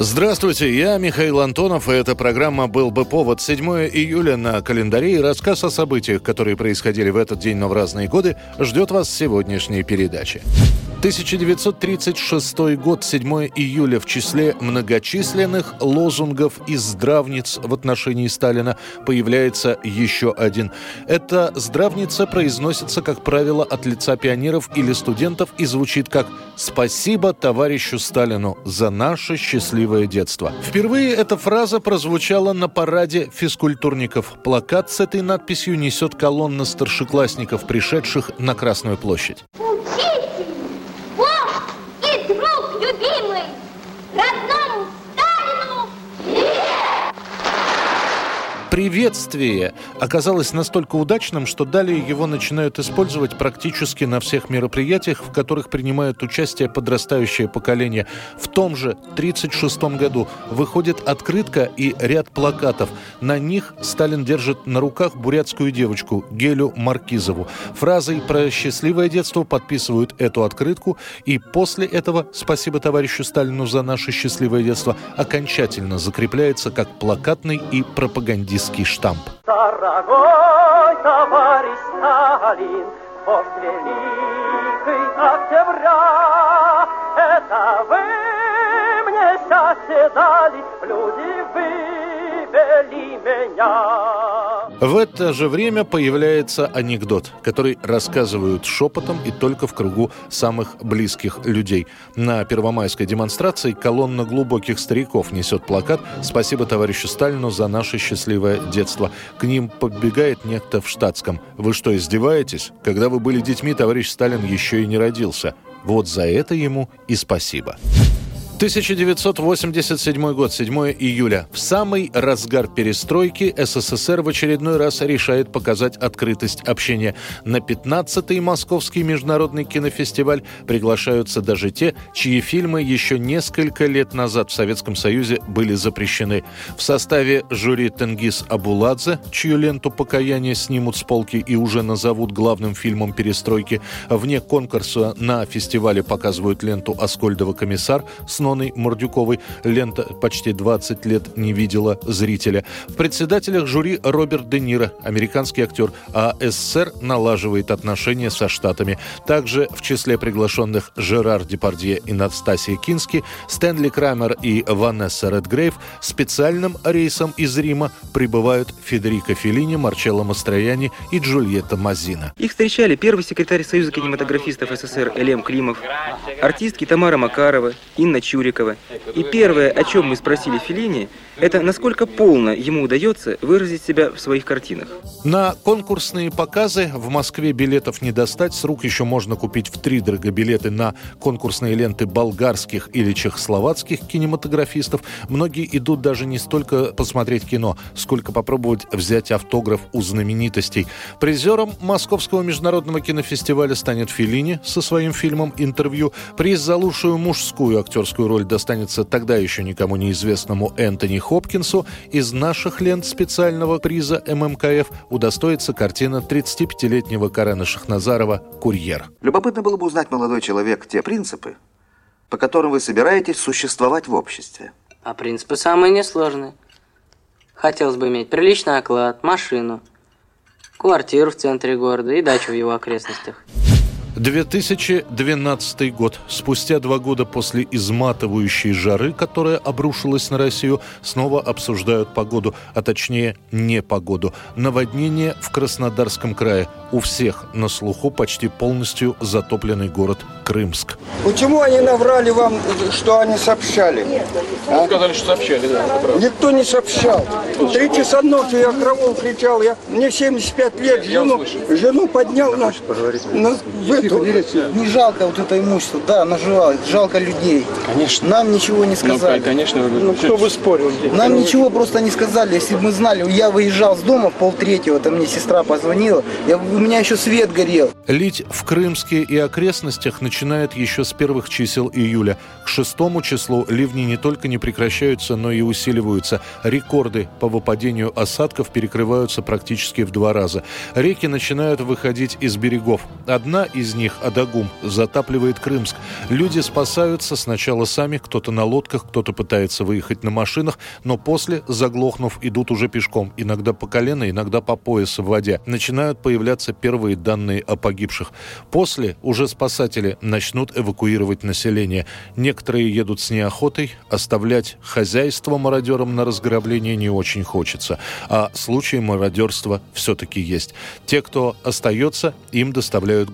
Здравствуйте, я Михаил Антонов, и эта программа «Был бы повод». 7 июля на календаре и рассказ о событиях, которые происходили в этот день, но в разные годы, ждет вас в сегодняшней передаче. 1936 год, 7 июля, в числе многочисленных лозунгов и здравниц в отношении Сталина появляется еще один. Эта здравница произносится, как правило, от лица пионеров или студентов и звучит как «Спасибо товарищу Сталину за наше счастливое детство». Впервые эта фраза прозвучала на параде физкультурников. Плакат с этой надписью несет колонна старшеклассников, пришедших на Красную площадь. родному Приветствие оказалось настолько удачным, что далее его начинают использовать практически на всех мероприятиях, в которых принимает участие подрастающее поколение. В том же 1936 году выходит открытка и ряд плакатов. На них Сталин держит на руках бурятскую девочку Гелю Маркизову. Фразой про счастливое детство подписывают эту открытку, и после этого «Спасибо товарищу Сталину за наше счастливое детство» окончательно закрепляется как плакатный и пропагандистский штамп. Дорогой товарищ Сталин, вождь великий октября, это вы мне счастье дали, люди вывели меня. В это же время появляется анекдот, который рассказывают шепотом и только в кругу самых близких людей. На первомайской демонстрации колонна глубоких стариков несет плакат «Спасибо товарищу Сталину за наше счастливое детство». К ним подбегает некто в штатском. «Вы что, издеваетесь? Когда вы были детьми, товарищ Сталин еще и не родился». Вот за это ему и спасибо. 1987 год, 7 июля. В самый разгар перестройки СССР в очередной раз решает показать открытость общения. На 15-й Московский международный кинофестиваль приглашаются даже те, чьи фильмы еще несколько лет назад в Советском Союзе были запрещены. В составе жюри Тенгиз Абуладзе, чью ленту «Покаяние» снимут с полки и уже назовут главным фильмом перестройки. Вне конкурса на фестивале показывают ленту «Аскольдова комиссар» с Ноной Мордюковой. Лента почти 20 лет не видела зрителя. В председателях жюри Роберт Де Ниро, американский актер, а СССР налаживает отношения со Штатами. Также в числе приглашенных Жерар Депардье и Настасия Кински, Стэнли Крамер и Ванесса Редгрейв специальным рейсом из Рима прибывают Федерико Феллини, Марчелло Мастрояни и Джульетта Мазина. Их встречали первый секретарь Союза кинематографистов СССР Элем Климов, артистки Тамара Макарова, Инна Чурикова. И первое, о чем мы спросили Феллини, это насколько полно ему удается выразить себя в своих картинах. На конкурсные показы в Москве билетов не достать. С рук еще можно купить в три дорого билеты на конкурсные ленты болгарских или чехословацких кинематографистов. Многие идут даже не столько посмотреть кино, сколько попробовать взять автограф у знаменитостей. Призером Московского международного кинофестиваля станет Феллини со своим фильмом «Интервью». Приз за лучшую мужскую актерскую роль достанется тогда еще никому неизвестному Энтони Хопкинсу. Из наших лент специального приза ММКФ удостоится картина 35-летнего Карена Шахназарова «Курьер». Любопытно было бы узнать, молодой человек, те принципы, по которым вы собираетесь существовать в обществе. А принципы самые несложные. Хотелось бы иметь приличный оклад, машину, квартиру в центре города и дачу в его окрестностях. 2012 год. Спустя два года после изматывающей жары, которая обрушилась на Россию, снова обсуждают погоду, а точнее непогоду. Наводнение в Краснодарском крае. У всех на слуху почти полностью затопленный город Крымск. Почему они наврали вам, что они сообщали? А? Сказали, что сообщали, да. Никто не сообщал. Три часа ночи я кровом кричал. Я, мне 75 лет, жену, жену поднял на, на вы- не жалко вот это имущество, да, наживал, жалко людей. Конечно. Нам ничего не сказали. Ну, конечно. Ну, кто бы спорил? Нам ничего просто не сказали. Если бы мы знали, я выезжал с дома в полтретьего, там мне сестра позвонила, я, у меня еще свет горел. Лить в Крымске и окрестностях начинает еще с первых чисел июля. К шестому числу ливни не только не прекращаются, но и усиливаются. Рекорды по выпадению осадков перекрываются практически в два раза. Реки начинают выходить из берегов. Одна из них, Адагум, затапливает Крымск. Люди спасаются сначала сами, кто-то на лодках, кто-то пытается выехать на машинах, но после, заглохнув, идут уже пешком, иногда по колено, иногда по пояс в воде. Начинают появляться первые данные о погибших. После уже спасатели начнут эвакуировать население. Некоторые едут с неохотой, оставлять хозяйство мародерам на разграбление не очень хочется. А случаи мародерства все-таки есть. Те, кто остается, им доставляют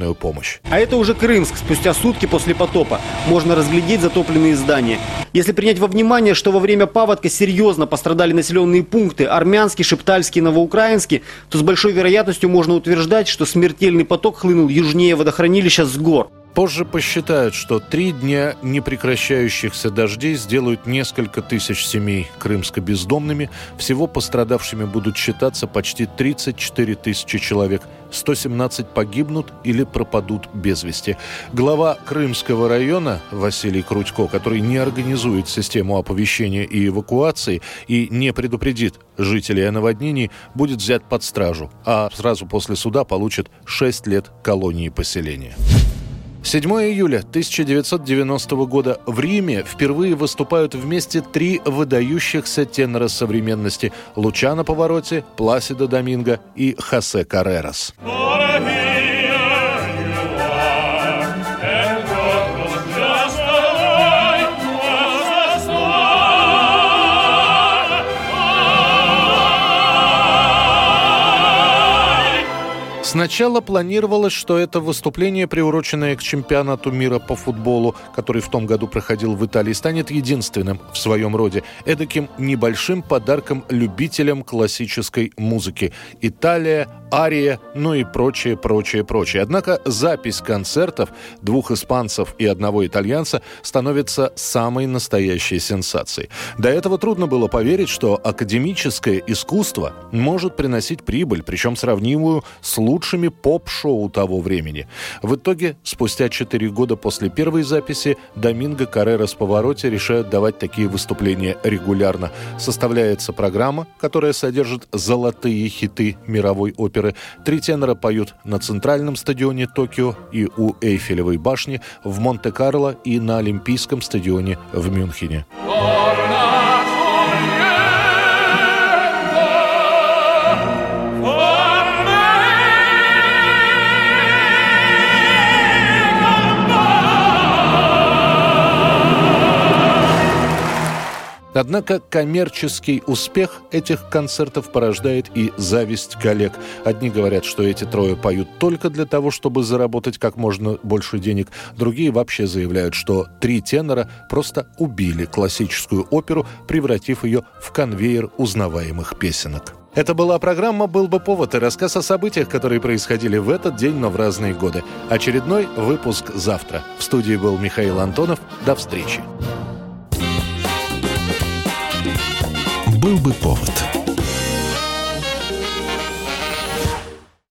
гуманитарную помощь. А это уже Крымск, спустя сутки после потопа. Можно разглядеть затопленные здания. Если принять во внимание, что во время паводка серьезно пострадали населенные пункты Армянский, Шептальский, Новоукраинский, то с большой вероятностью можно утверждать, что смертельный поток хлынул южнее водохранилища с гор. Позже посчитают, что три дня непрекращающихся дождей сделают несколько тысяч семей крымско-бездомными. Всего пострадавшими будут считаться почти 34 тысячи человек. 117 погибнут или пропадут без вести. Глава Крымского района Василий Крутько, который не организует систему оповещения и эвакуации и не предупредит жителей о наводнении, будет взят под стражу, а сразу после суда получит 6 лет колонии поселения. 7 июля 1990 года в Риме впервые выступают вместе три выдающихся тенора современности – Лучано Повороте, Пласидо Доминго и Хосе Каррерас. Сначала планировалось, что это выступление, приуроченное к чемпионату мира по футболу, который в том году проходил в Италии, станет единственным в своем роде, эдаким небольшим подарком любителям классической музыки. Италия, Ария, ну и прочее, прочее, прочее. Однако запись концертов двух испанцев и одного итальянца становится самой настоящей сенсацией. До этого трудно было поверить, что академическое искусство может приносить прибыль, причем сравнимую с лучшими поп-шоу того времени. В итоге, спустя 4 года после первой записи, Доминго Каррера с Повороте решают давать такие выступления регулярно. Составляется программа, которая содержит золотые хиты мировой оперы. Три тенора поют на Центральном стадионе Токио и у Эйфелевой башни, в Монте-Карло и на Олимпийском стадионе в Мюнхене. Однако коммерческий успех этих концертов порождает и зависть коллег. Одни говорят, что эти трое поют только для того, чтобы заработать как можно больше денег. Другие вообще заявляют, что три тенора просто убили классическую оперу, превратив ее в конвейер узнаваемых песенок. Это была программа «Был бы повод» и рассказ о событиях, которые происходили в этот день, но в разные годы. Очередной выпуск завтра. В студии был Михаил Антонов. До встречи. «Был бы повод»